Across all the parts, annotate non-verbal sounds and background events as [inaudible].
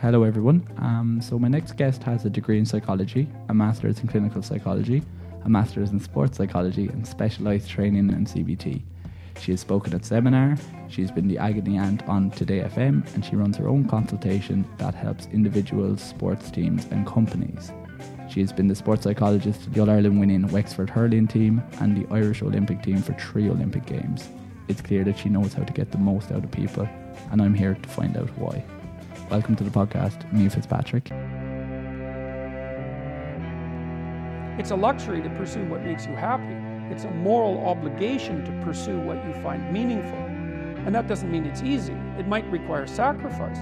Hello, everyone. Um, so, my next guest has a degree in psychology, a master's in clinical psychology, a master's in sports psychology, and specialised training in CBT. She has spoken at seminar, she's been the agony aunt on Today FM, and she runs her own consultation that helps individuals, sports teams, and companies. She has been the sports psychologist to the All Ireland winning Wexford hurling team and the Irish Olympic team for three Olympic Games. It's clear that she knows how to get the most out of people, and I'm here to find out why. Welcome to the podcast, Niamh Fitzpatrick. It's a luxury to pursue what makes you happy. It's a moral obligation to pursue what you find meaningful. And that doesn't mean it's easy, it might require sacrifice.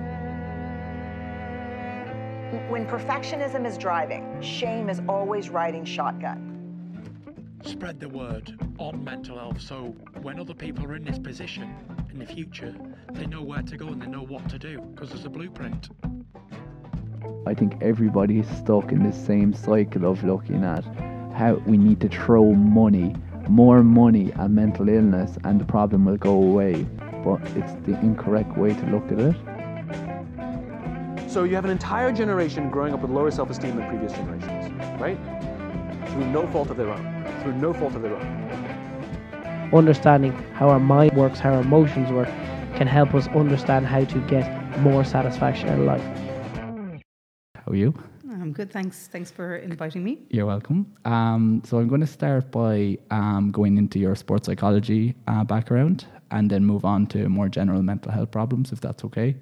When perfectionism is driving, shame is always riding shotgun. Spread the word on mental health so when other people are in this position in the future, they know where to go and they know what to do because there's a blueprint. I think everybody's stuck in the same cycle of looking at how we need to throw money, more money at mental illness, and the problem will go away. But it's the incorrect way to look at it. So you have an entire generation growing up with lower self-esteem than previous generations, right? Through no fault of their own. Through no fault of their own. Understanding how our mind works, how our emotions work, can help us understand how to get more satisfaction in life. How are you? I'm good. Thanks. Thanks for inviting me. You're welcome. Um, so I'm going to start by um, going into your sports psychology uh, background and then move on to more general mental health problems, if that's okay.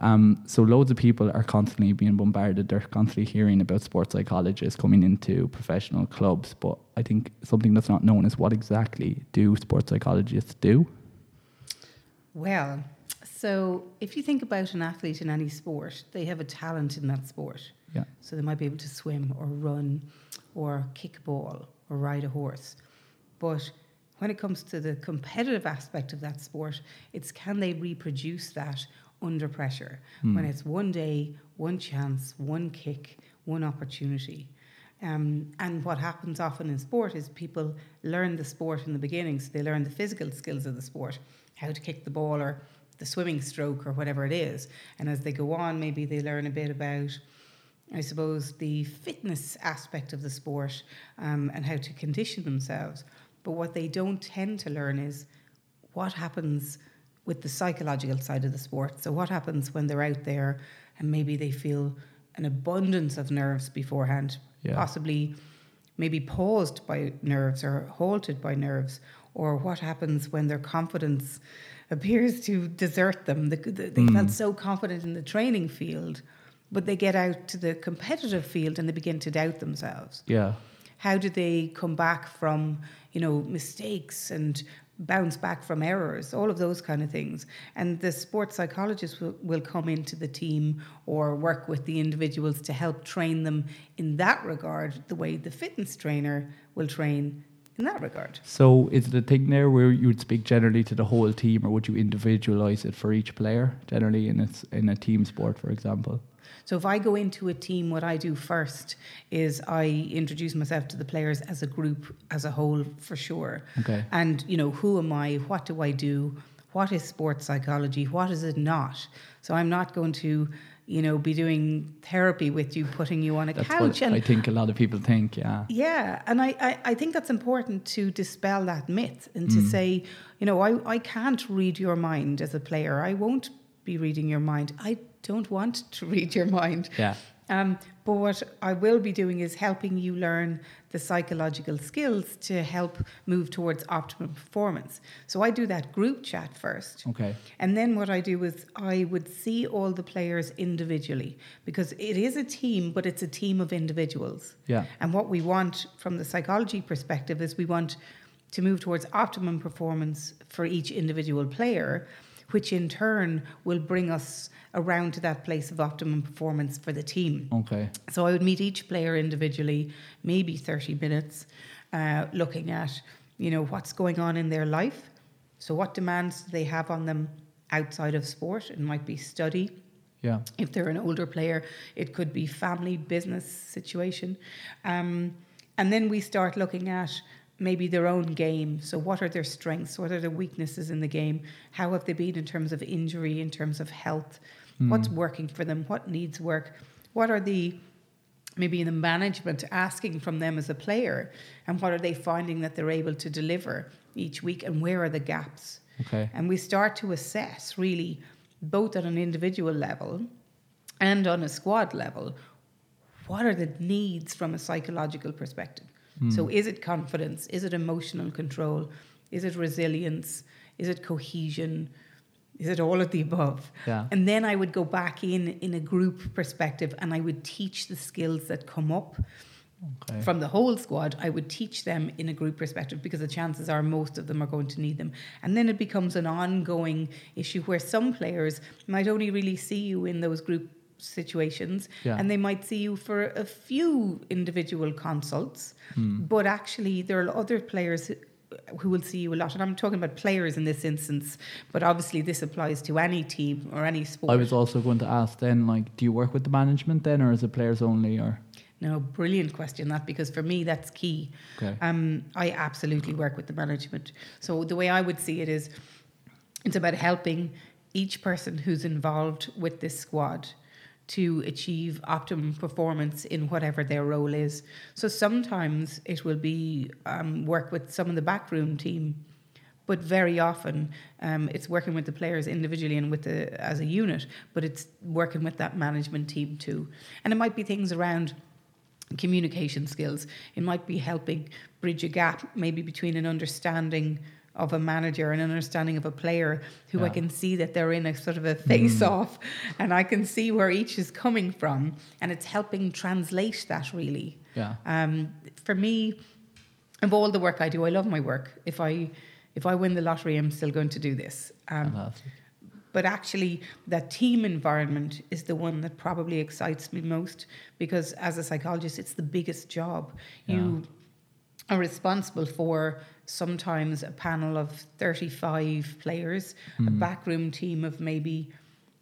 Um, so loads of people are constantly being bombarded. They're constantly hearing about sports psychologists coming into professional clubs. But I think something that's not known is what exactly do sports psychologists do? Well, so if you think about an athlete in any sport, they have a talent in that sport. Yeah. So they might be able to swim or run or kick a ball or ride a horse. But when it comes to the competitive aspect of that sport, it's can they reproduce that under pressure when it's one day, one chance, one kick, one opportunity. Um, and what happens often in sport is people learn the sport in the beginning, so they learn the physical skills of the sport, how to kick the ball or the swimming stroke or whatever it is. And as they go on, maybe they learn a bit about, I suppose, the fitness aspect of the sport um, and how to condition themselves. But what they don't tend to learn is what happens with the psychological side of the sport. So, what happens when they're out there and maybe they feel an abundance of nerves beforehand, Yeah. possibly maybe paused by nerves or halted by nerves, or what happens when their confidence appears to desert them. The, the, they hmm. felt so confident in the training field, but they get out to the competitive field and they begin to doubt themselves Yeah. how do they come back from you know mistakes and bounce back from errors all of those kind of things and the sports psychologist will, will come into the team or work with the individuals to help train them in that regard the way the fitness trainer will train in that regard So is it a thing there where you would speak generally to the whole team, or would you individualize it for each player generally in a, in a team sport, for example? So if I go into a team, what I do first is I introduce myself to the players as a group, as a whole, for sure. Okay. And you know, who am I? What do I do? What is sports psychology? What is it not? So I'm not going to, you know, be doing therapy with you, putting you on a That's couch what and I think a lot of people think. Yeah. yeah, and I, I, I think that's important to dispel that myth and to Mm. say, you know, I, I can't read your mind as a player. I won't be reading your mind. I don't want to read your mind. Yeah. Um, but what I will be doing is helping you learn the psychological skills to help move towards optimum performance. So I do that group chat first. Okay. And then what I do is I would see all the players individually because it is a team, but it's a team of individuals. Yeah. And what we want from the psychology perspective is we want to move towards optimum performance for each individual player, which in turn will bring us around to that place of optimum performance for the team. Okay. So I would meet each player individually, maybe 30 minutes, uh, looking at, you know, what's going on in their life. So what demands do they have on them outside of sport? It might be study. Yeah. If they're an older player, it could be family, business situation. Um, and then we start looking at maybe their own game. So, what are their strengths? What are their weaknesses in the game? How have they been in terms of injury, in terms of health? Hmm. What's working for them? What needs work? What are the maybe in the management asking from them as a player and what are they finding that they're able to deliver each week and where are the gaps Okay. and we start to assess really both at an individual level and on a squad level what are the needs from a psychological perspective Hmm. so is it confidence? Is it emotional control? Is it resilience? Is it cohesion? Is it all of the above? Yeah. and then i would go back in in a group perspective and i would teach the skills that come up Okay. from the whole squad, I would teach them in a group perspective because the chances are most of them are going to need them. And then it becomes an ongoing issue where some players might only really see you in those group situations Yeah. and they might see you for a few individual consults, but actually there are other players who, who will see you a lot. And I'm talking about players in this instance, but obviously this applies to any team or any sport. I was also going to ask then, like, do you work with the management then, or is it players only, or? No, brilliant question that because for me that's key. Okay. Um, I absolutely work with the management. So the way I would see it is, it's about helping each person who's involved with this squad to achieve optimum performance in whatever their role is. So sometimes it will be um, work with some of the backroom team but very often um, it's working with the players individually and with the as a unit but it's working with that management team too and it might be things around communication skills it might be helping bridge a gap maybe between an understanding of a manager and an understanding of a player who I can see that they're in a sort of a face off and I can see where each is coming from and it's helping translate that really Yeah. um, for me, of all the work I do, I love my work. If I if I win the lottery, I'm still going to do this. Um, but actually, that team environment is the one that probably excites me most because, as a psychologist, it's the biggest job. You are responsible for sometimes a panel of 35 players, a backroom team of maybe,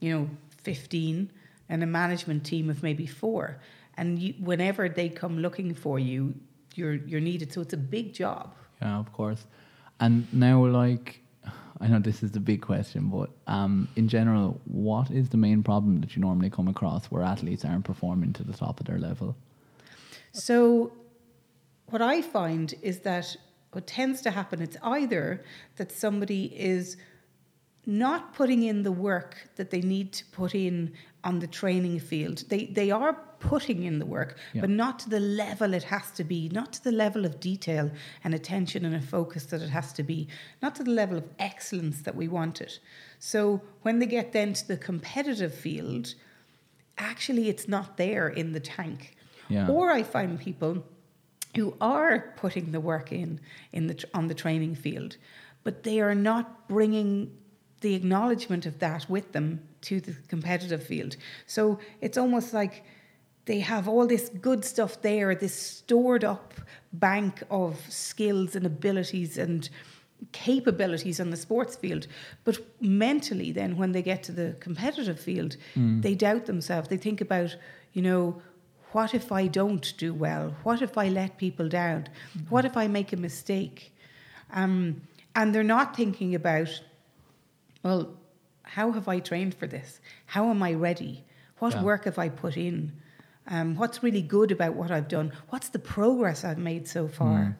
you know, 15, and a management team of maybe four. And you, whenever they come looking for you, you're, you're needed. So it's a big job. Yeah, of course. And now, like, [sighs] I know this is the big question, but um, in general, what is the main problem that you normally come across where athletes aren't performing to the top of their level? So, what I find is that what tends to happen, it's either that somebody is not putting in the work that they need to put in on the training field. They they are putting in the work, Yeah. but not to the level it has to be, not to the level of detail and attention and a focus that it has to be, not to the level of excellence that we want it. So when they get then to the competitive field, actually it's not there in the tank. Yeah. Or I find people who are putting the work in in the on the training field, but they are not bringing the acknowledgement of that with them to the competitive field. So it's almost like they have all this good stuff there, this stored up bank of skills and abilities and capabilities on the sports field. But mentally, then, when they get to the competitive field, mm. they doubt themselves. They think about, you know, what if I don't do well? What if I let people down? What if I make a mistake? Um, and they're not thinking about, well, how have I trained for this? How am I ready? What Yeah. work have I put in? Um, what's really good about what I've done? What's the progress I've made so far?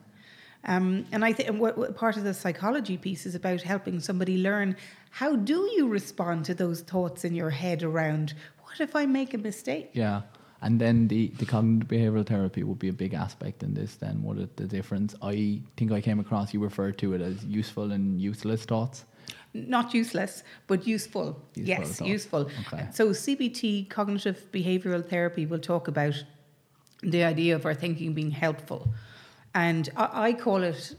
Um, and I think what, what part of the psychology piece is about helping somebody learn how do you respond to those thoughts in your head around what if I make a mistake? Yeah. And then the, the cognitive behavioral therapy would be a big aspect in this then, would it? The difference. I think I came across you referred to it as useful and useless thoughts. Not useless, but useful. Useful yes, thought. useful. Okay. So CBT, cognitive behavioral therapy, will talk about the idea of our thinking being helpful, and I, I call it.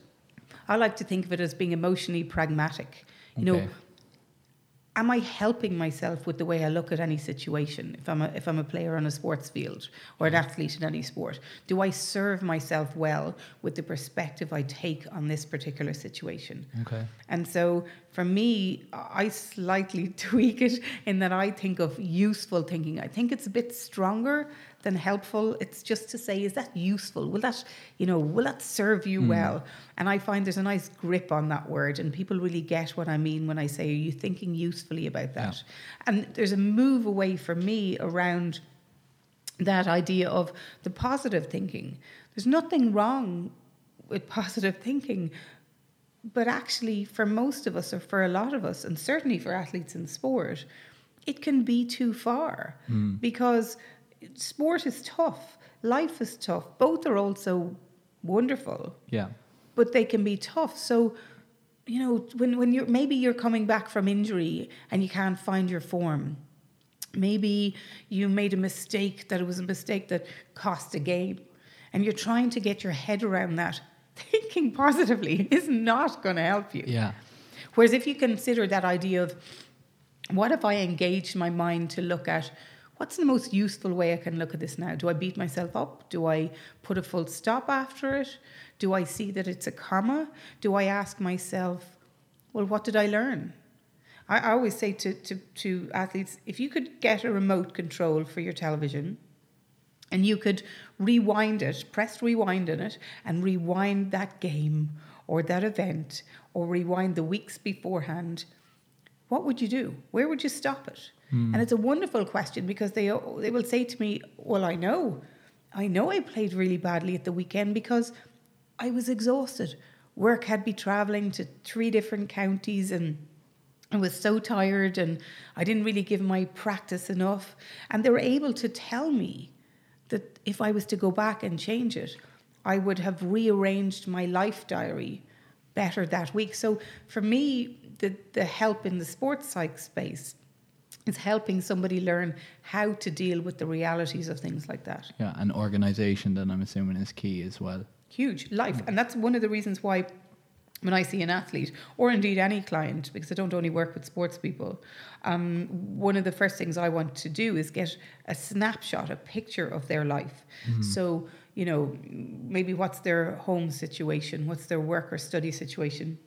I like to think of it as being emotionally pragmatic. You Okay. know, am I helping myself with the way I look at any situation? If I'm a, if I'm a player on a sports field or an mm-hmm. athlete in any sport, do I serve myself well with the perspective I take on this particular situation? Okay. And so for me, I slightly [laughs] tweak it in that I think of useful thinking. I think it's a bit stronger than helpful. It's just to say, is that useful? Will that, you know, will that serve you hmm. well? And I find there's a nice grip on that word, and people really get what I mean when I say, are you thinking usefully about that? And there's a move away for me around that idea of the positive thinking. There's nothing wrong with [laughs] positive thinking, but actually, for most of us, or for a lot of us, and certainly for athletes in sport, it can be too far hmm. because sport is tough, life is tough. Both are also wonderful, Yeah. but they can be tough. So, you know, when, when you're maybe you're coming back from injury and you can't find your form, maybe you made a mistake that it was a mistake that cost a game, and you're trying to get your head around that. [laughs] Thinking positively is not going to help you. Yeah. Whereas if you consider that idea of what if I engage my mind to look at what's the most useful way I can look at this now? Do I beat myself up? Do I put a full stop after it? Do I see that it's a comma? Do I ask myself, well, what did I learn? I, I always say to, to, to athletes if you could get a remote control for your television, and you could rewind it, press rewind in it, and rewind that game or that event or rewind the weeks beforehand, what would you do? Where would you stop it? Mm. And it's a wonderful question because they they will say to me, "Well, I know, I know I played really badly at the weekend because I was exhausted. Work had me traveling to three different counties and." I was so tired and I didn't really give my practice enough. And they were able to tell me that if I was to go back and change it, I would have rearranged my life diary better that week. So for me, the, the help in the sports psych space is helping somebody learn how to deal with the realities of things like that. Yeah. And organization, then I'm assuming, is key as well. Huge life. And that's one of the reasons why when I see an athlete, or indeed any client, because I don't only work with sports people, um, one of the first things I want to do is get a snapshot, a picture of their life. So, you know, maybe what's their home situation, what's their work or study situation,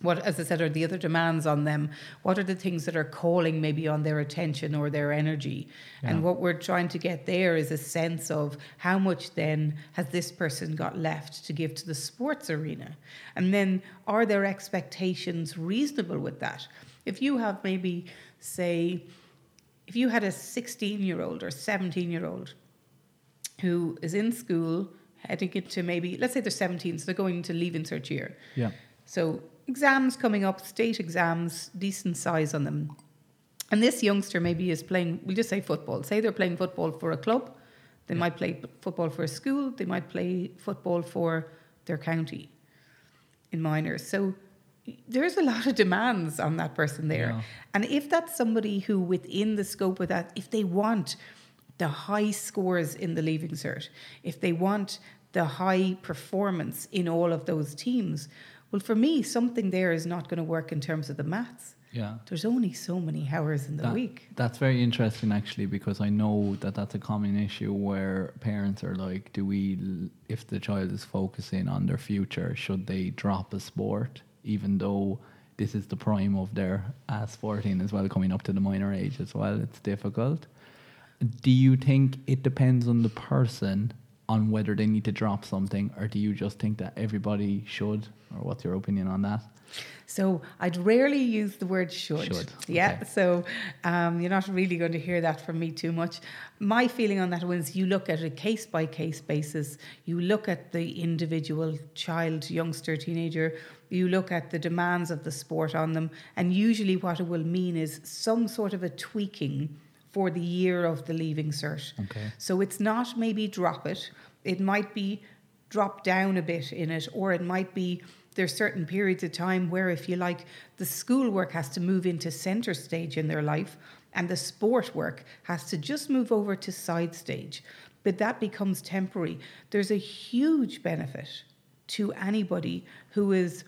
what, as I said, are the other demands on them? What are the things that are calling maybe on their attention or their energy? And what we're trying to get there is a sense of how much then has this person got left to give to the sports arena? And then are their expectations reasonable with that? If you have maybe, say, if you had a 16 year old or 17 year old who is in school heading into maybe, let's say they're 17, so they're going into leaving cert year. Yeah. So exams coming up, state exams, decent size on them. And this youngster maybe is playing, we'll just say football. Say they're playing football for a club. They might play football for a school. They might play football for their county in minors. So there's a lot of demands on that person there. Yeah. And if that's somebody who, within the scope of that, if they want the high scores in the leaving cert, if they want the high performance in all of those teams, well, for me, something there is not going to work in terms of the maths. Yeah. There's only so many hours in the That- week. That's very interesting, actually, because I know that that's a common issue where parents are like, do we, if the child is focusing on their future, should they drop a sport, even though this is the prime of their uh, sporting as well, coming up to the minor age as well? It's difficult. Do you think it depends on the person on whether they need to drop something, or do you just think that everybody should? Or what's your opinion on that? So I'd rarely use the word should. Should, Yeah. okay. So um, you're not really going to hear that from me too much. My feeling on that was you look at a case by case basis. You look at the individual child, youngster, teenager. You look at the demands of the sport on them, and usually what it will mean is some sort of a tweaking for the year of the leaving cert. Okay. So it's not maybe drop it. It might be drop down a bit in it, or it might be there's certain periods of time where, if you like, the schoolwork has to move into center stage in their life, and the sport work has to just move over to side stage. But that becomes temporary. There's a huge benefit to anybody who is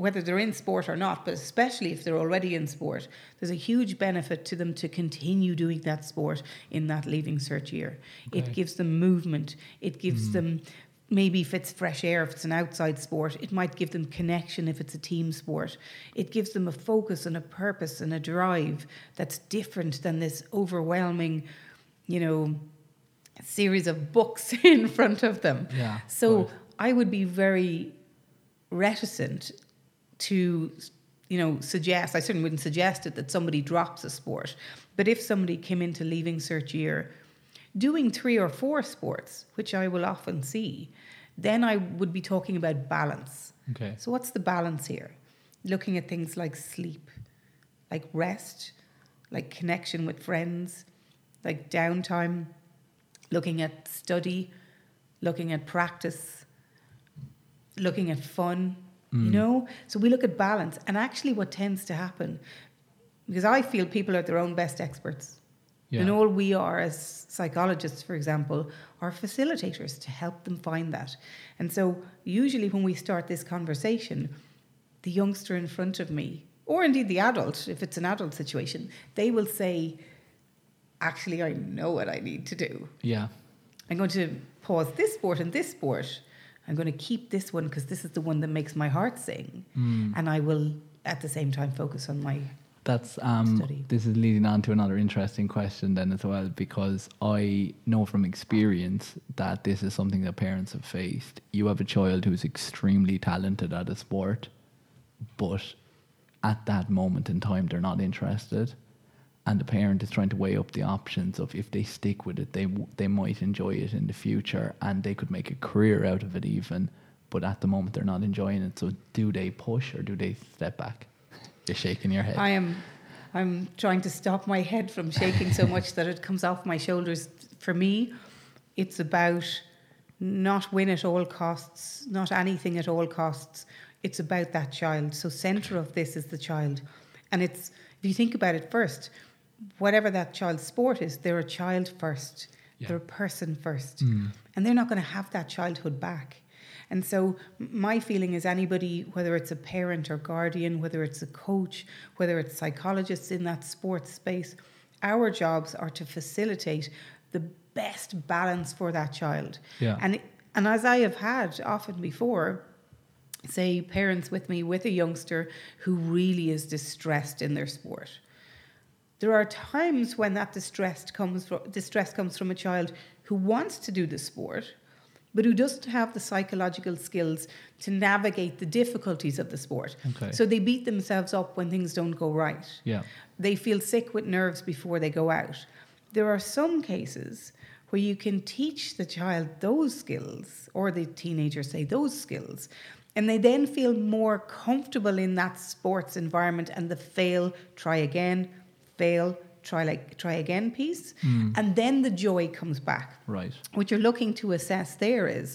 whether they're in sport or not, but especially if they're already in sport, there's a huge benefit to them to continue doing that sport in that leaving cert year. It gives them movement. It gives mm-hmm. them maybe if it's fresh air, if it's an outside sport, it might give them connection if it's a team sport. It gives them a focus and a purpose and a drive that's different than this overwhelming, you know, series of books [laughs] in front of them. Yeah, So. I would be very reticent to, you know, suggest. I certainly wouldn't suggest it that somebody drops a sport. But if somebody came into leaving cert year doing three or four sports, which I will often see, then I would be talking about balance. Okay. So what's the balance here? Looking at things like sleep, like rest, like connection with friends, like downtime, looking at study, looking at practice, looking at fun, you mm. know? So we look at balance. And actually, what tends to happen, because I feel people are their own best experts. Yeah. And all we are as psychologists, for example, are facilitators to help them find that. And so, usually, when we start this conversation, the youngster in front of me, or indeed the adult, if it's an adult situation, they will say, Actually, I know what I need to do. Yeah. I'm going to pause this sport and this sport. I'm going to keep this one because this is the one that makes my heart sing. And I will, at the same time, focus on my. That's um Study. this is leading on to another interesting question then as well because I know from experience that this is something that parents have faced. You have a child who's extremely talented at a sport, but at that moment in time they're not interested. And the parent is trying to weigh up the options of if they stick with it, they they might enjoy it in the future, and they could make a career out of it even. But at the moment, they're not enjoying it. So, do they push or do they step back? You're shaking your head. I am. I'm trying to stop my head from shaking so much that it comes off my shoulders. For me, it's about not win at all costs, not anything at all costs. It's about that child. So center of this is the child. And it's if you think about it first, whatever that child's sport is, they're a child first. Yeah. They're a person first. Mm. And they're not going to have that childhood back. And so my feeling is anybody, whether it's a parent or guardian, whether it's a coach, whether it's psychologists in that sports space, our jobs are to facilitate the best balance for that child. Yeah. And and as I have had often before, say parents with me with a youngster who really is distressed in their sport. There are times when that distress comes from, distress comes from a child who wants to do the sport, but who doesn't have the psychological skills to navigate the difficulties of the sport. Okay. So they beat themselves up when things don't go right. Yeah. They feel sick with nerves before they go out. There are some cases where you can teach the child those skills, or the teenager, say, those skills, and they then feel more comfortable in that sports environment and the fail, try again, fail, try like try again piece. Hmm. And then the joy comes back Right. what you're looking to assess there is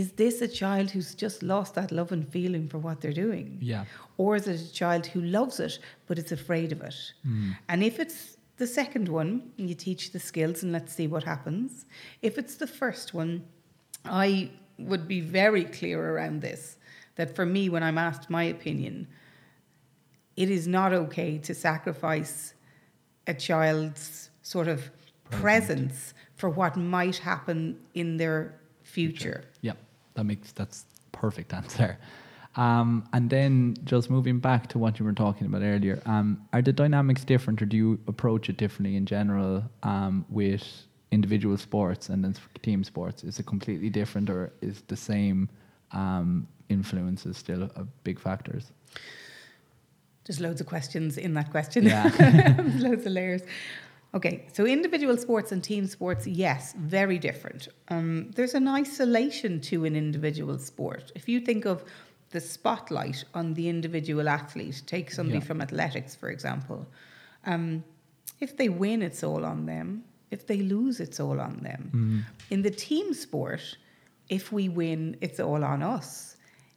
is this a child who's just lost that love and feeling for what they're doing Yeah. or is it a child who loves it but is afraid of it hmm. and if it's the second one you teach the skills and let's see what happens if it's the first one i would be very clear around this that for me when i'm asked my opinion it is not okay to sacrifice a child's sort of presence for what might happen in their future. Yeah, that makes that's perfect answer. Um, and then just moving back to what you were talking about earlier, um, are the dynamics different, or do you approach it differently in general um, with individual sports and then team sports? Is it completely different, or is the same um, influences still a big factors? There's loads of questions in that question. Yeah. [laughs] loads of layers. Okay, so individual sports and team sports, yes, very different. Um, there's an isolation to an individual sport. If you think of the spotlight on the individual athlete, take somebody Yeah. from athletics, for example. Um, if they win, it's all on them. If they lose, it's all on them. In the team sport, if we win, it's all on us.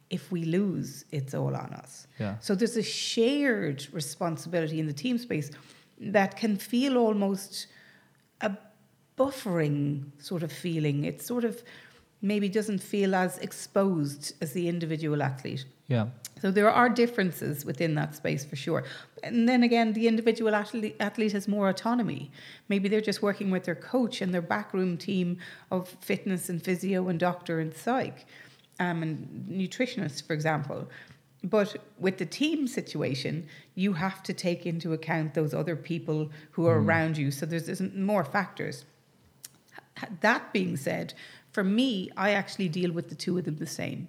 If we lose, it's all on us. Yeah. So there's a shared responsibility in the team space that can feel almost a buffering sort of feeling. It sort of maybe doesn't feel as exposed as the individual athlete. Yeah, So there are differences within that space for sure. And then again, the individual athlete, athlete has more autonomy. Maybe they're just working with their coach and their backroom team of fitness and physio and doctor and psych um, and nutritionists, for example. But with the team situation, you have to take into account those other people who are around you. So there's, there's more factors. that being said, for me, I actually deal with the two of them the same.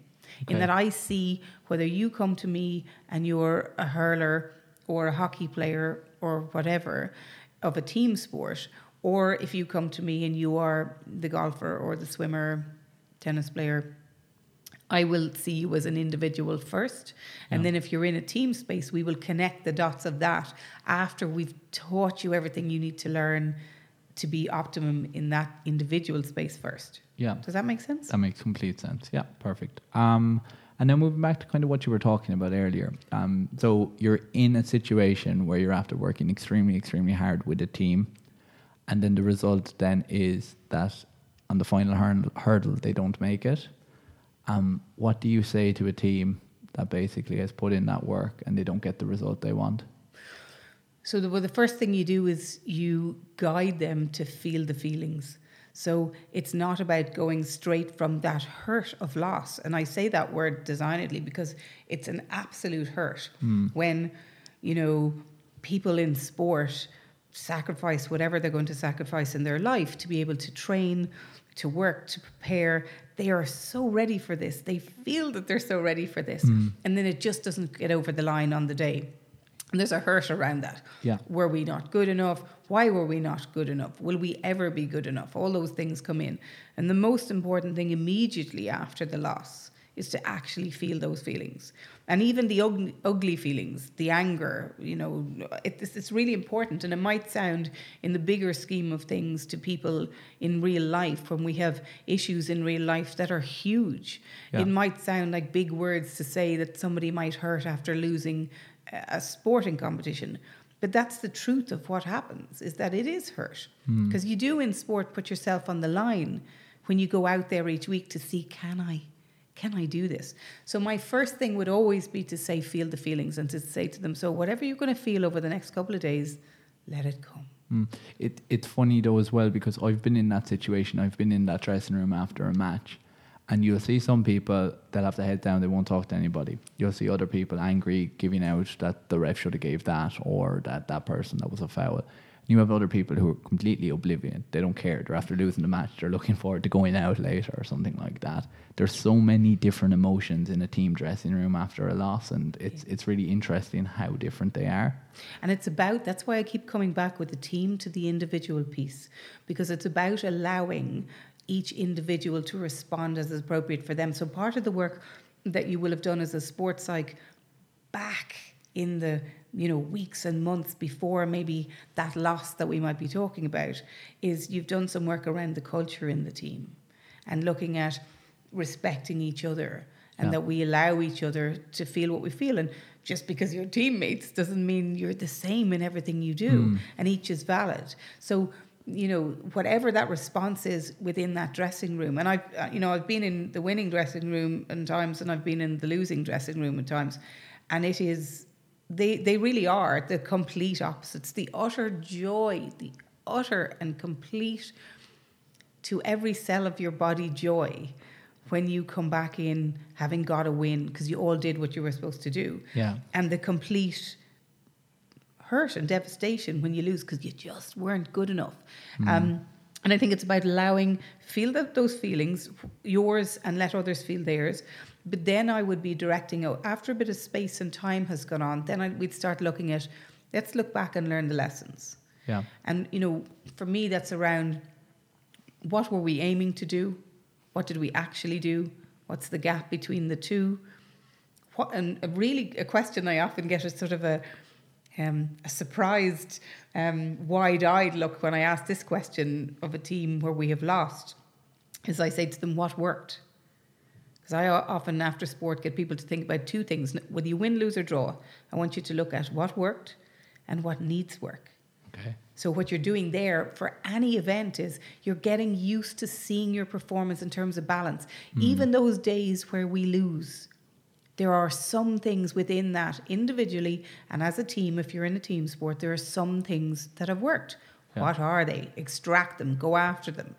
In that I see whether you come to me and you're a hurler or a hockey player or whatever of a team sport, or if you come to me and you are the golfer or the swimmer, tennis player, I will see you as an individual first. And then if you're in a team space, we will connect the dots of that after we've taught you everything you need to learn to be optimum in that individual space first. Yeah. Does that make sense? That makes complete sense. Yeah, perfect. Um, and then moving back to kind of what you were talking about earlier. Um, so you're in a situation where you're after working extremely, extremely hard with a team, and then the result then is that on the final hurdle, hurdle they don't make it. Um, what do you say to a team that basically has put in that work and they don't get the result they want? So the, well, the first thing you do is you guide them to feel the feelings. So it's not about going straight from that hurt of loss. And I say that word designedly because it's an absolute hurt when, you know, people in sport sacrifice whatever they're going to sacrifice in their life to be able to train, to work, to prepare. They are so ready for this. They feel that they're so ready for this. Mm. And then it just doesn't get over the line on the day. And there's a hurt around that. Yeah. Were we not good enough? Why were we not good enough? Will we ever be good enough? All those things come in. And the most important thing immediately after the loss is to actually feel those feelings. And even the ugly, ugly feelings, the anger, you know, it, it's, it's really important. And it might sound, in the bigger scheme of things, to people in real life, when we have issues in real life that are huge, Yeah. it might sound like big words to say that somebody might hurt after losing a sporting competition. But that's the truth of what happens is that it is hurt. Hmm. Because you do in sport put yourself on the line when you go out there each week to see can I can I do this? So my first thing would always be to say feel the feelings and to say to them so whatever you're going to feel over the next couple of days let it come. Mm. It it's funny though as well because I've been in that situation. I've been in that dressing room after a match, and you'll see some people they'll have their head down. They won't talk to anybody. You'll see other people angry, giving out that the ref should have gave that or that that person that was a foul. You have other people who are completely oblivion. They don't care. They're after losing the match. They're looking forward to going out later or something like that. There's so many different emotions in a team dressing room after a loss, and it's it's really interesting how different they are. And it's about, that's why I keep coming back with the team to the individual piece, because it's about allowing each individual to respond as is appropriate for them. So part of the work that you will have done as a sports psych back in the you know weeks and months before maybe that loss that we might be talking about is you've done some work around the culture in the team and looking at respecting each other and Yeah. that we allow each other to feel what we feel. And just because you're teammates doesn't mean you're the same in everything you do and each is valid. So you know whatever that response is within that dressing room and i've uh, you know i've been in the winning dressing room at times and i've been in the losing dressing room at times and it is they they really are the complete opposites. The utter joy the utter and complete to every cell of your body joy when you come back in having got a win because you all did what you were supposed to do. Yeah. and the complete hurt and devastation when you lose because you just weren't good enough. Um, and i think it's about allowing feel that those feelings yours and let others feel theirs but then i would be directing out after a bit of space and time has gone on then I, we'd start looking at let's look back and learn the lessons Yeah. and you know, for me, that's around what were we aiming to do? What did we actually do? What's the gap between the two? What, and a really a question I often get is sort of a um, a surprised, um, wide-eyed look when I ask this question of a team where we have lost. Is I say to them, "What worked?" Because I often, after sport, get people to think about two things: whether you win, lose, or draw. I want you to look at what worked and what needs work. Okay. So what you're doing there for any event is you're getting used to seeing your performance in terms of balance. Hmm. Even those days where we lose, there are some things within that individually and as a team, if you're in a team sport, there are some things that have worked. Yeah. What are they? Extract them, go after them.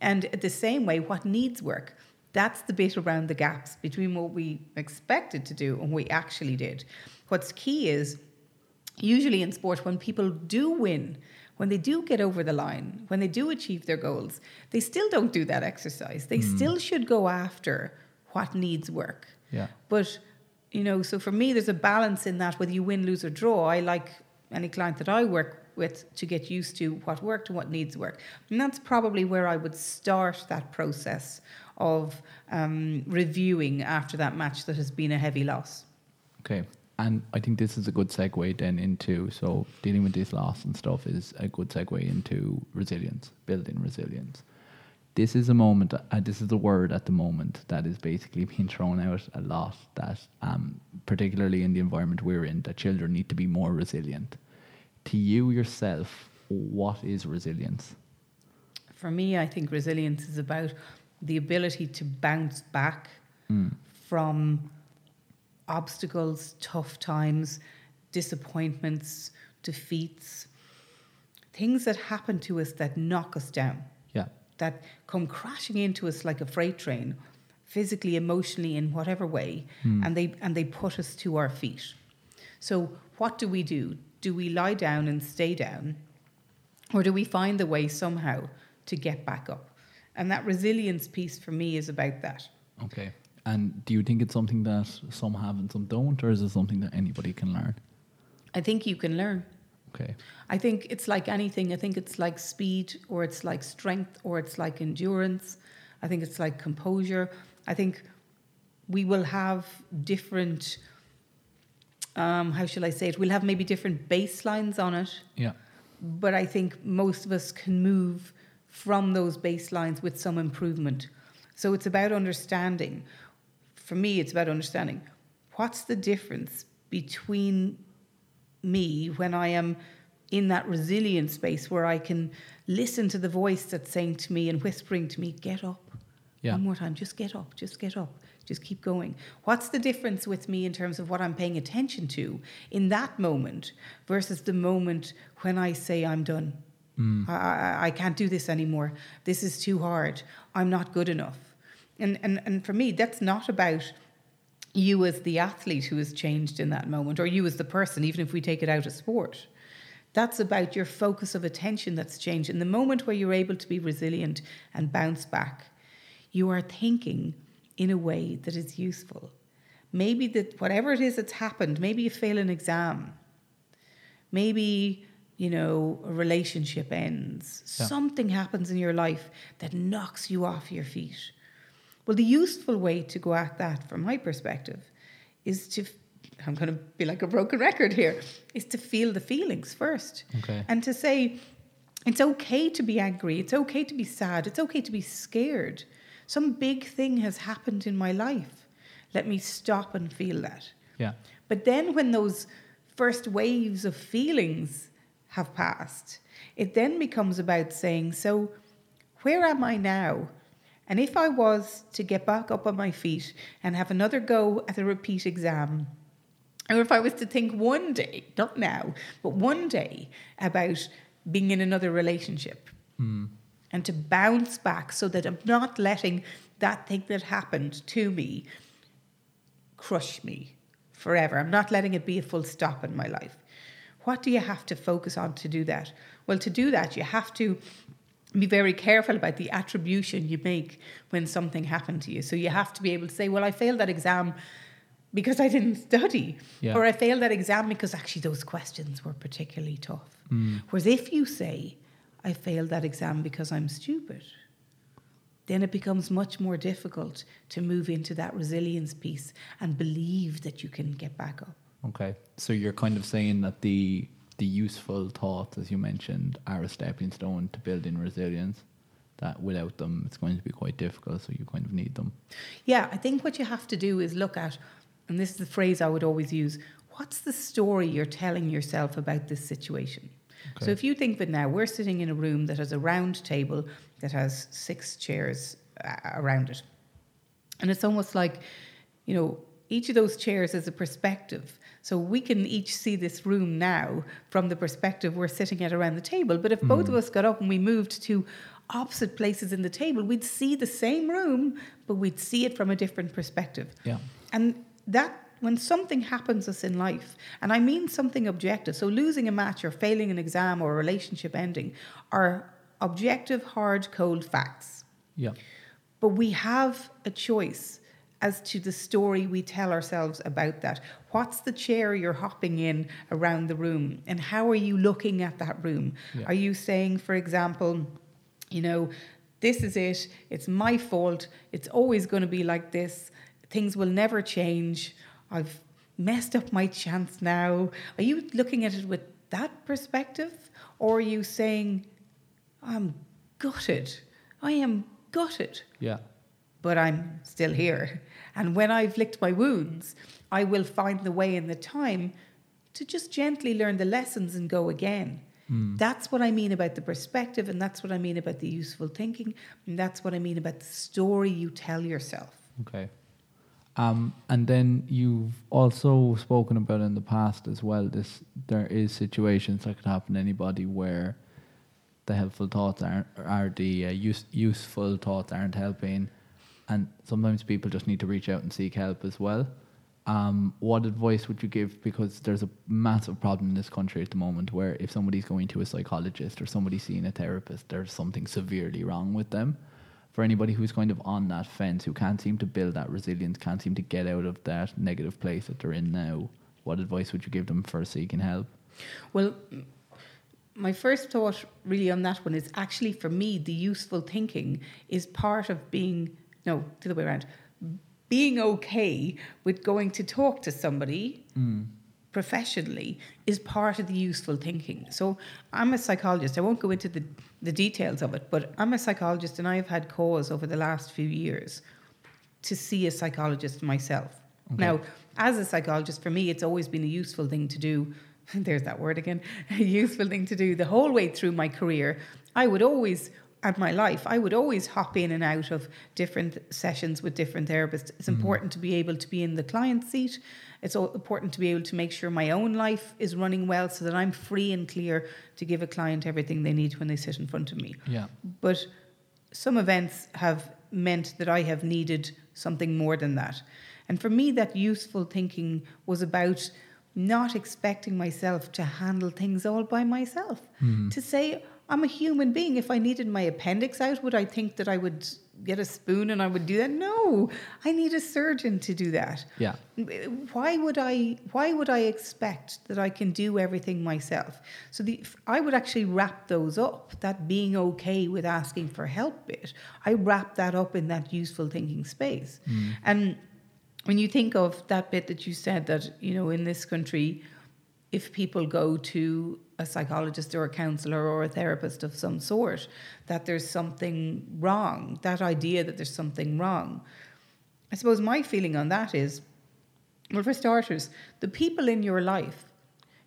And the same way, what needs work? That's the bit around the gaps between what we expected to do and what we actually did. What's key is usually in sport when people do win when they do get over the line, when they do achieve their goals, they still don't do that exercise. They hmm. still should go after what needs work. Yeah. But, you know, so for me, there's a balance in that whether you win, lose, or draw. I like any client that I work with to get used to what worked and what needs work. And that's probably where I would start that process of um, reviewing after that match that has been a heavy loss. Okay. And I think this is a good segue then into so dealing with this loss and stuff is a good segue into resilience, building resilience. This is a moment, uh, this is a word at the moment that is basically [laughs] being thrown out a lot. That, um, particularly in the environment we're in, that children need to be more resilient. To you yourself, what is resilience? For me, I think resilience is about the ability to bounce back hmm. from obstacles, tough times, disappointments, defeats, things that happen to us that knock us down, Yeah. that come crashing into us like a freight train, physically, emotionally, in whatever way, hmm. and they and they put us to our feet. So, what do we do? Do we lie down and stay down, or do we find the way somehow to get back up? And that resilience piece for me is about that. Okay. And do you think it's something that some have and some don't, or is it something that anybody can learn? I think you can learn. Okay. I think it's like anything. I think it's like speed, or it's like strength, or it's like endurance. I think it's like composure. I think we will have different. Um, how shall I say it? We'll have maybe different baselines on it, Yeah. but I think most of us can move from those baselines with some improvement. So it's about understanding. For me, it's about understanding what's the difference between me when I am in that resilient space where I can listen to the voice that's saying to me and whispering to me, get up. Yeah. One more time, just get up, just get up, just keep going. What's the difference with me in terms of what I'm paying attention to in that moment versus the moment when I say I'm done? Mm. I, I, I can't do this anymore. This is too hard. I'm not good enough. And, and, and for me, that's not about you as the athlete who has changed in that moment, or you as the person, even if we take it out of sport. That's about your focus of attention that's changed. In the moment where you're able to be resilient and bounce back, you are thinking in a way that is useful. Maybe that whatever it is that's happened, maybe you fail an exam, maybe you know a relationship ends, Yeah. something happens in your life that knocks you off your feet. Well, the useful way to go at that, from my perspective, is to I'm going to be like a broken record here, is to feel the feelings first. Okay. And to say, it's okay to be angry, it's okay to be sad, it's okay to be scared. Some big thing has happened in my life. Let me stop and feel that. Yeah. But then when those first waves of feelings have passed, it then becomes about saying, so where am I now? And if I was to get back up on my feet and have another go at a repeat exam, or if I was to think one day, not now, but one day about being in another relationship hmm. and to bounce back so that I'm not letting that thing that happened to me crush me forever. I'm not letting it be a full stop in my life. What do you have to focus on to do that? Well, to do that, you have to be very careful about the attribution you make when something happened to you. So you have to be able to say, well, I failed that exam because I didn't study, Yeah. or I failed that exam because actually those questions were particularly tough. Mm. Whereas if you say, I failed that exam because I'm stupid, then it becomes much more difficult to move into that resilience piece and believe that you can get back up. Okay. So you're kind of saying that the the useful thoughts, as you mentioned, are a stepping stone to building resilience. That without them, it's going to be quite difficult. So you kind of need them. Yeah, I think what you have to do is look at, and this is the phrase I would always use what's the story you're telling yourself about this situation? So if you think that now we're sitting in a room that has a round table that has six chairs uh, around it, and it's almost like, you know, each of those chairs is a perspective. So we can each see this room now from the perspective we're sitting at around the table. But if hmm. both of us got up and we moved to opposite places in the table, we'd see the same room, but we'd see it from a different perspective. Yeah. And that when something happens us in life, and I mean something objective, so losing a match or failing an exam or a relationship ending are objective, hard, cold facts. Yeah. But we have a choice as to the story we tell ourselves about that. What's the chair you're hopping in around the room? And how are you looking at that room? Yeah. Are you saying, for example, you know, this is it, it's my fault, it's always going to be like this, things will never change, I've messed up my chance now? Are you looking at it with that perspective? Or are you saying, I'm gutted, I am gutted? Yeah. But I'm still here. And when I've licked my wounds, I will find the way and the time to just gently learn the lessons and go again. That's what I mean about the perspective, and that's what I mean about the useful thinking, and that's what I mean about the story you tell yourself. Okay. Um, and then you've also spoken about in the past as well. This there is situations that could happen to anybody where the helpful thoughts aren't are the uh, use, useful thoughts aren't helping, and sometimes people just need to reach out and seek help as well. Um, what advice would you give? Because there's a massive problem in this country at the moment where if somebody's going to a psychologist or somebody's seeing a therapist, there's something severely wrong with them for anybody who's kind of on that fence, who can't seem to build that resilience, can't seem to get out of that negative place that they're in now, what advice would you give them for seeking help? Well, my first thought really on that one is actually for me, the useful thinking is part of being, no, the other way around, being okay with going to talk to somebody mm. professionally is part of the useful thinking. So I'm a psychologist. I won't go into the, the details of it, but I'm a psychologist and I've had cause over the last few years to see a psychologist myself. Now, as a psychologist, for me, it's always been a useful thing to do. [laughs] There's that word again. [laughs] A useful thing to do the whole way through my career. I would always, at my life, I would always hop in and out of different sessions with different therapists. It's mm-hmm. important to be able to be in the client seat. It's important to be able to make sure my own life is running well so that I'm free and clear to give a client everything they need when they sit in front of me. Yeah. But some events have meant that I have needed something more than that. And for me, that useful thinking was about not expecting myself to handle things all by myself. Mm-hmm. To say, I'm a human being. If I needed my appendix out, would I think that I would get a spoon and I would do that? No, I need a surgeon to do that Yeah. why would I why would I expect that I can do everything myself? So the I would actually wrap those up. That being okay with asking for help bit, I wrap that up in that useful thinking space. Mm. And when you think of that bit that you said that you know in this country, if people go to a psychologist or a counselor or a therapist of some sort, that there's something wrong. That idea that there's something wrong. I suppose my feeling on that is well, for starters, the people in your life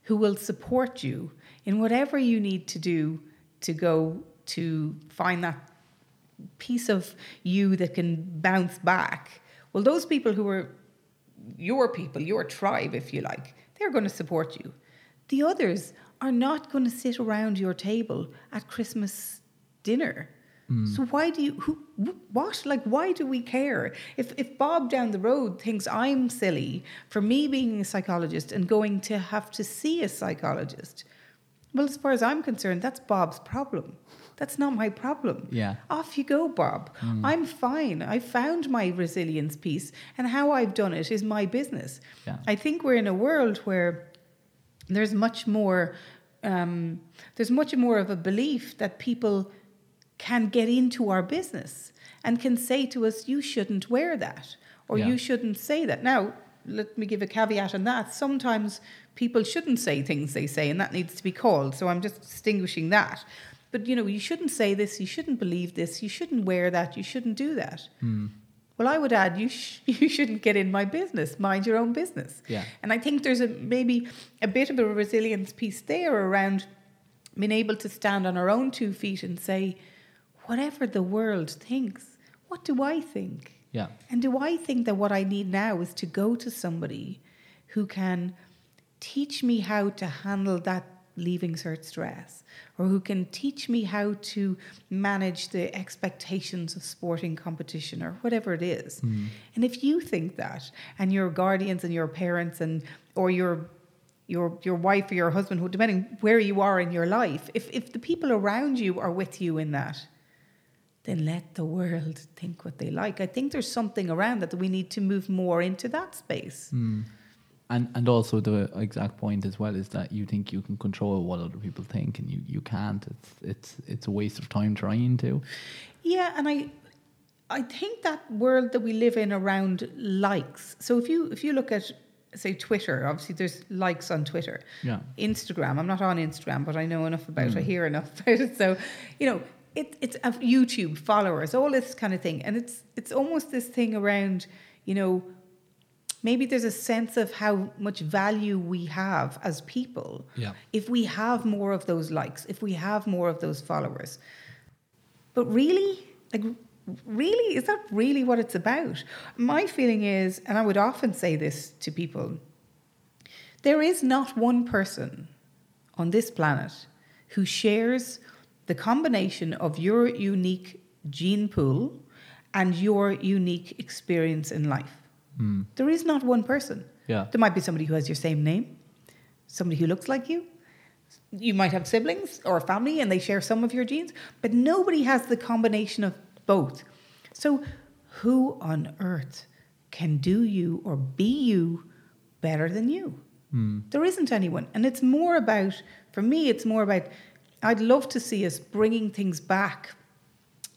who will support you in whatever you need to do to go to find that piece of you that can bounce back. Well, those people who are your people, your tribe, if you like, they're going to support you. The others are not going to sit around your table at Christmas dinner. Mm. So why do you who what? Like why do we care? If if Bob down the road thinks I'm silly for me being a psychologist and going to have to see a psychologist well as far as I'm concerned that's Bob's problem. That's not my problem. Yeah. off you go Bob. Mm. I'm fine. I found my resilience piece and how I've done it is my business. Yeah. I think we're in a world where there's much more um, there's much more of a belief that people can get into our business and can say to us you shouldn't wear that or Yeah. you shouldn't say that. Now let me give a caveat on that. Sometimes people shouldn't say things they say and that needs to be called so i'm just distinguishing that. But you know you shouldn't say this you shouldn't believe this you shouldn't wear that you shouldn't do that well, I would add you sh- [laughs] you shouldn't get in my business. Mind your own business. Yeah. And I think there's a maybe a bit of a resilience piece there around being able to stand on our own two feet and say, whatever the world thinks, what do I think? Yeah. And do I think that what I need now is to go to somebody who can teach me how to handle that leaving cert stress or who can teach me how to manage the expectations of sporting competition or whatever it is. Hmm. And if you think that and your guardians and your parents and or your your your wife or your husband, who depending where you are in your life, if if the people around you are with you in that, then let the world think what they like. I think there's something around that that we need to move more into that space. Hmm. And and also the exact point as well is that you think you can control what other people think, and you, you can't. It's it's it's a waste of time trying to. Yeah, and I I think that world that we live in around likes. So if you if you look at say Twitter, obviously there's likes on Twitter. Yeah. Instagram, I'm not on Instagram, but I know enough about it. I hmm. hear enough [laughs] about it. So, you know, it, it's YouTube followers, all this kind of thing, and it's it's almost this thing around, you know, maybe there's a sense of how much value we have as people. Yeah. If we have more of those likes, if we have more of those followers, but really, like, really, is that really what it's about? My feeling is, and I would often say this to people there is not one person on this planet who shares the combination of your unique gene pool and your unique experience in life. Mm. There is not one person. Yeah. There might be somebody who has your same name, somebody who looks like you. You might have siblings or a family and they share some of your genes, but nobody has the combination of both. So, who on earth can do you or be you better than you? Mm. There isn't anyone. And it's more about, for me, it's more about, I'd love to see us bringing things back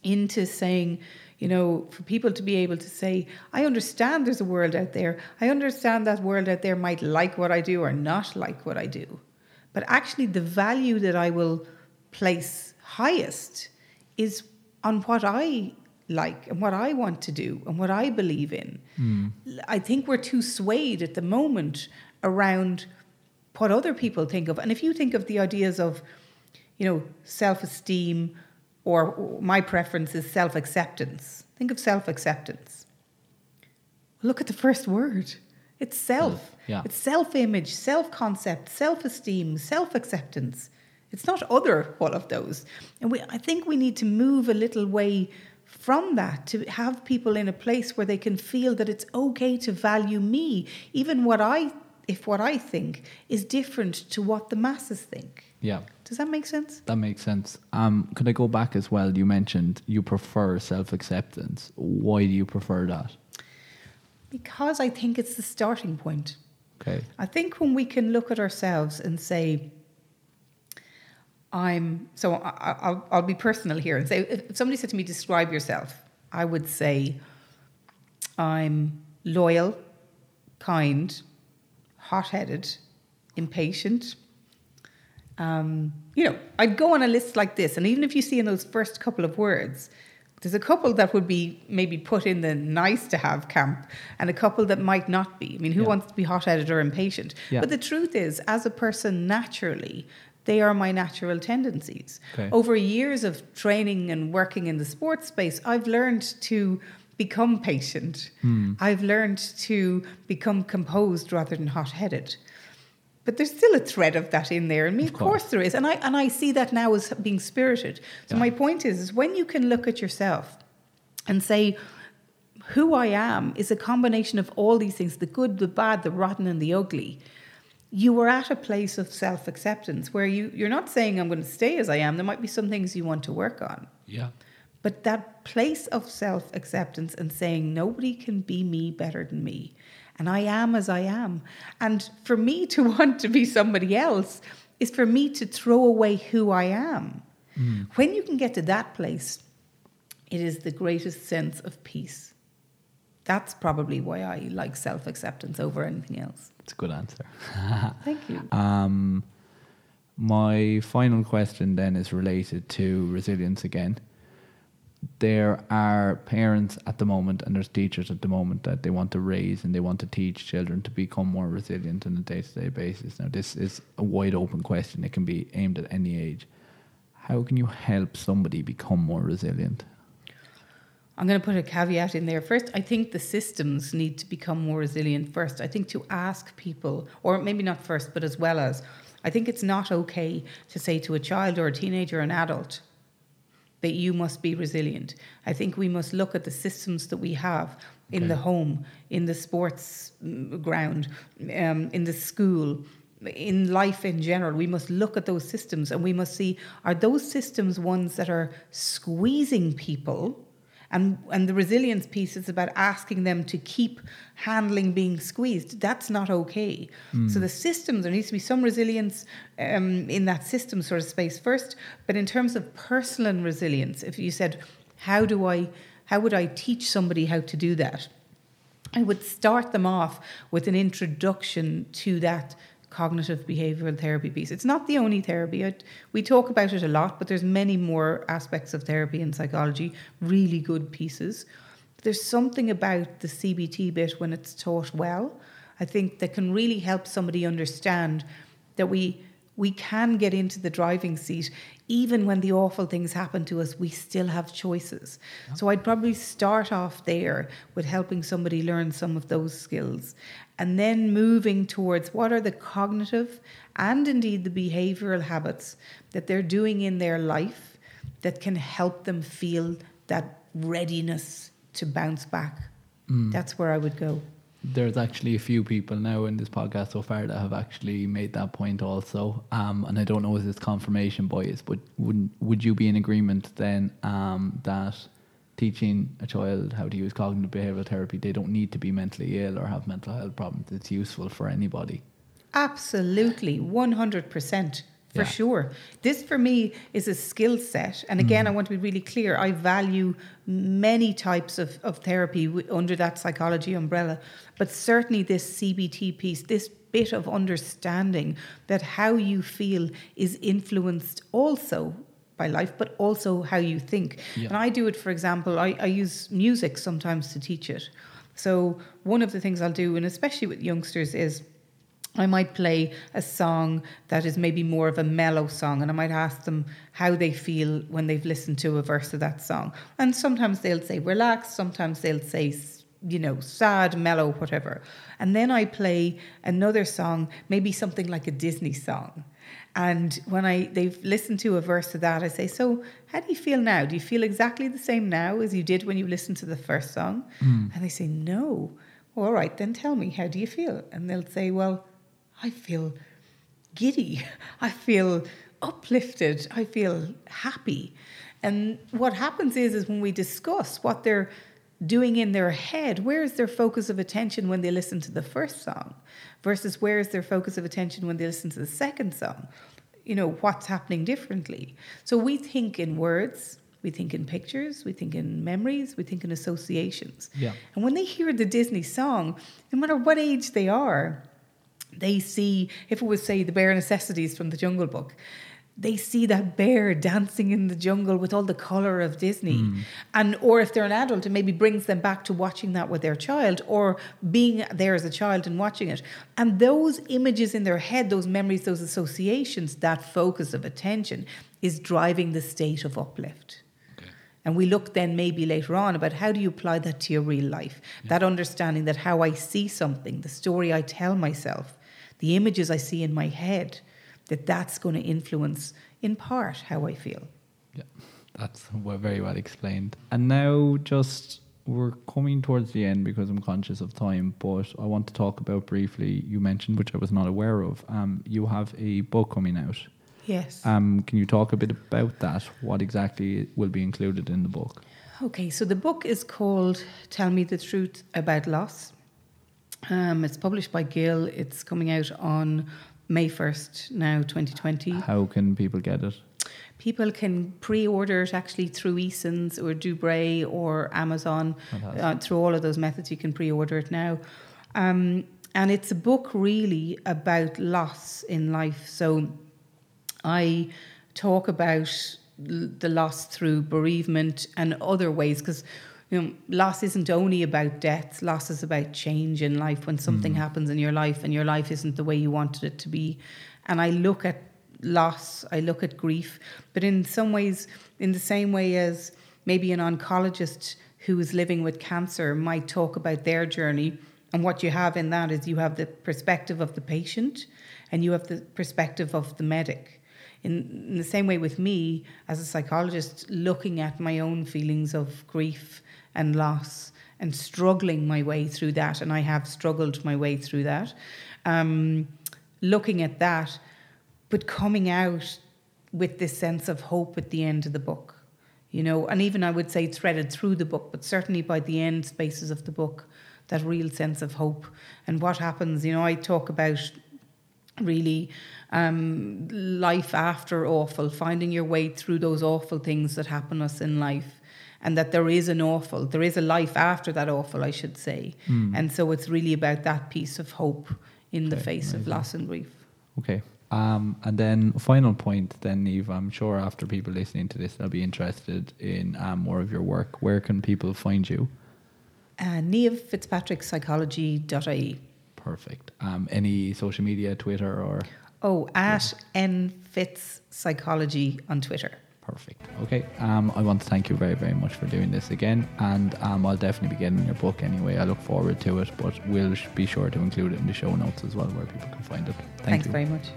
into saying, you know, for people to be able to say, I understand there's a world out there. I understand that world out there might like what I do or not like what I do. But actually, the value that I will place highest is on what I like and what I want to do and what I believe in. Hmm. I think we're too swayed at the moment around what other people think of. And if you think of the ideas of, you know, self esteem, or my preference is self acceptance. Think of self acceptance. Look at the first word. It's self. Yeah. It's self image, self concept, self esteem, self acceptance. It's not other all of those. And we, I think we need to move a little way from that to have people in a place where they can feel that it's okay to value me, even what I, if what I think is different to what the masses think. Yeah. Does that make sense? That makes sense. Um, could I go back as well? You mentioned you prefer self acceptance. Why do you prefer that? Because I think it's the starting point. Okay. I think when we can look at ourselves and say, I'm, so I, I- I'll, I'll be personal here and say, if somebody said to me, describe yourself, I would say, I'm loyal, kind, hot headed, impatient. Um, you know, I'd go on a list like this, and even if you see in those first couple of words, there's a couple that would be maybe put in the nice to have camp, and a couple that might not be. I mean, who Yeah. wants to be hot headed or impatient? Yeah. But the truth is, as a person naturally, they are my natural tendencies. Okay. Over years of training and working in the sports space, I've learned to become patient. Hmm. I've learned to become composed rather than hot headed. But there's still a thread of that in there. And me, of, course. course. there is. And I and I see that now as being spirited. So Yeah. my point is, is when you can look at yourself and say, who I am is a combination of all these things, the good, the bad, the rotten, and the ugly. You were at a place of self acceptance where you, you're not saying I'm going to stay as I am. There might be some things you want to work on. Yeah. But that place of self acceptance and saying, nobody can be me better than me. And I am as I am. And for me to [laughs] want to be somebody else is for me to throw away who I am. When you can get to that place, it is the greatest sense of peace. That's probably why I like self acceptance over anything else. It's a good answer. [laughs] Thank you. Um, my final question then is related to resilience again. There are parents at the moment and there's teachers at the moment that they want to raise and they want to teach children to become more resilient on a day to day basis. Now, this is a wide open question, it can be aimed at any age. How can you help somebody become more resilient? I'm going to put a caveat in there. First, I think the systems need to become more resilient first. I think to ask people, or maybe not first, but as well as, I think it's not okay to say to a child or a teenager or an adult that you must be resilient. I think we must look at the systems that we have in Okay. the home, in the sports mm, ground, um, in the school, in life in general. We must look at those systems and we must see are those systems ones that are squeezing people? And, and the resilience piece is about asking them to keep handling being squeezed. That's not okay. So the systems, there needs to be some resilience um, in that system sort of space first. But in terms of personal resilience, if you said, how do I, how would I teach somebody how to do that? I would start them off with an introduction to that cognitive behavioral therapy piece. It's not the only therapy. I, we talk about it a lot, but there's many more aspects of therapy and psychology, really good pieces. There's something about the CBT bit when it's taught well, I think that can really help somebody understand that we we can get into the driving seat. Even when the awful things happen to us we still have choices. So i'd probably start off there with helping somebody learn some of those skills. And then moving towards what are the cognitive and indeed the behavioral habits that they're doing in their life that can help them feel that readiness to bounce back. Mm. That's where i would go There's actually a few people now in this podcast so far that have actually made that point also. Um, and I don't know if it's confirmation bias, but would would you be in agreement then um, that teaching a child how to use cognitive behavioral therapy, they don't need to be mentally ill or have mental health problems. It's useful for anybody. Absolutely, 100%. For Yeah. sure. This for me is a skill set. And again, mm. I want to be really clear. I value many types of, of therapy w- under that psychology umbrella. But certainly, this CBT piece, this bit of understanding that how you feel is influenced also by life, but also how you think. Yeah. And I do it, for example, I, I use music sometimes to teach it. So, one of the things I'll do, and especially with youngsters, is I might play a song that is maybe more of a mellow song, and I might ask them how they feel when they've listened to a verse of that song. And sometimes they'll say relaxed, sometimes they'll say, you know, sad, mellow, whatever. And then I play another song, maybe something like a Disney song. And when I they've listened to a verse of that, I say, "So, how do you feel now? Do you feel exactly the same now as you did when you listened to the first song?" Hmm. And they say, "No." All right, then tell me, how do you feel? And they'll say, "Well, I feel giddy. I feel uplifted. I feel happy. And what happens is, is when we discuss what they're doing in their head, where is their focus of attention when they listen to the first song versus where is their focus of attention when they listen to the second song? You know, what's happening differently. So we think in words, we think in pictures, we think in memories, we think in associations. Yeah. And when they hear the Disney song, no matter what age they are, they see, if it was, say, the bare necessities from the Jungle Book, they see that bear dancing in the jungle with all the color of Disney. Mm. And or if they're an adult, it maybe brings them back to watching that with their child or being there as a child and watching it. And those images in their head, those memories, those associations, that focus of attention is driving the state of uplift. And we look then maybe later on about how do you apply that to your real life? That understanding that how I see something, the story I tell myself, the images I see in my head, that that's going to influence in part how I feel. Yeah, that's very well explained. And now, just we're coming towards the end because I'm conscious of time, but I want to talk about briefly. You mentioned, which I was not aware of. Um, you have a book coming out. Yes. Um, can you talk a bit about that? What exactly will be included in the book? Okay, so the book is called Tell Me the Truth About Loss. Um, it's published by Gill. It's coming out on May 1st, now 2020. How can people get it? People can pre-order it actually through Easons or Dubray or Amazon. Uh, through all of those methods, you can pre-order it now. Um, and it's a book really about loss in life. So I talk about l- the loss through bereavement and other ways because you know loss isn't only about death. Loss is about change in life. When something mm. happens in your life and your life isn't the way you wanted it to be. And i look at loss i look at grief. But in some ways in the same way as maybe an oncologist who is living with cancer might talk about their journey and what you have in that is you have the perspective of the patient and you have the perspective of the medic. In, in the same way with me, as a psychologist, looking at my own feelings of grief and loss and struggling my way through that, and I have struggled my way through that. Um, looking at that, but coming out with this sense of hope at the end of the book you know, and even I would say threaded through the book, but certainly by the end spaces of the book, that real sense of hope and what happens. You know, I talk about really um, life after awful, finding your way through those awful things that happen us in life. And that there is an awful, there is a life after that awful, I should say. Mm. And so it's really about that piece of hope in the Okay, face of loss and grief. Okay. Um, and then final point, then Niamh. I'm sure after people listening to this, they'll be interested in um, more of your work. Where can people find you? Uh, niamhfitzpatrickpsychology.ie. Perfect. Um, any social media, Twitter, or Oh, at N nfitz psychology on Twitter. Perfect. Okay. Um, I want to thank you very, very much for doing this again, and um, I'll definitely be getting your book anyway. I look forward to it, but we'll be sure to include it in the show notes as well, where people can find it. Thank Thanks you. very much.